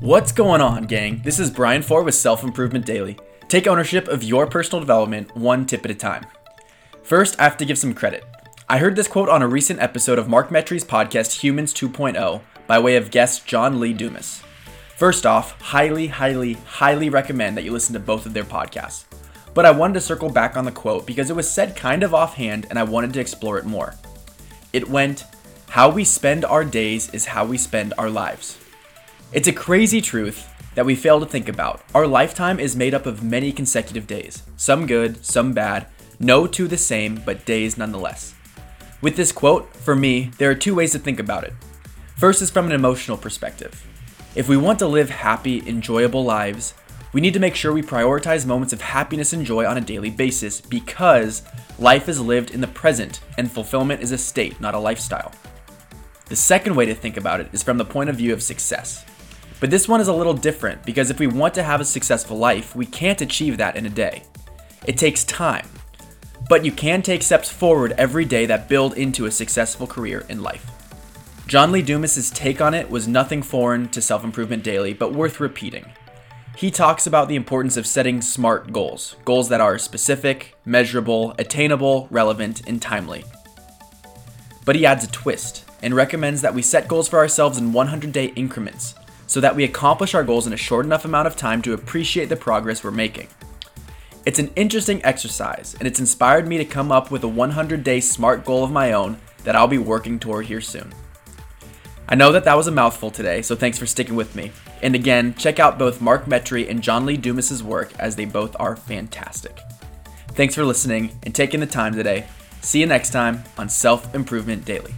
What's going on, gang? This is Brian Ford with Self Improvement Daily. Take ownership of your personal development one tip at a time. First, I have to give some credit. I heard this quote on a recent episode of Mark Metry's podcast Humans 2.0 by way of guest John Lee Dumas. First off, highly, highly, highly recommend that you listen to both of their podcasts. But I wanted to circle back on the quote because it was said kind of offhand and I wanted to explore it more. It went, How we spend our days is how we spend our lives. It's a crazy truth that we fail to think about. Our lifetime is made up of many consecutive days, some good, some bad, no two the same, but days nonetheless. With this quote, for me, there are two ways to think about it. First is from an emotional perspective. If we want to live happy, enjoyable lives, we need to make sure we prioritize moments of happiness and joy on a daily basis because life is lived in the present and fulfillment is a state, not a lifestyle. The second way to think about it is from the point of view of success. But this one is a little different because if we want to have a successful life, we can't achieve that in a day. It takes time. But you can take steps forward every day that build into a successful career in life. John Lee Dumas's take on it was nothing foreign to Self Improvement Daily, but worth repeating. He talks about the importance of setting SMART goals, goals that are specific, measurable, attainable, relevant, and timely. But he adds a twist and recommends that we set goals for ourselves in 100 day increments so that we accomplish our goals in a short enough amount of time to appreciate the progress we're making. It's an interesting exercise, and it's inspired me to come up with a 100 day SMART goal of my own that I'll be working toward here soon. I know that that was a mouthful today, so thanks for sticking with me. And again, check out both Mark Metry and John Lee Dumas's work as they both are fantastic. Thanks for listening and taking the time today. See you next time on Self Improvement Daily.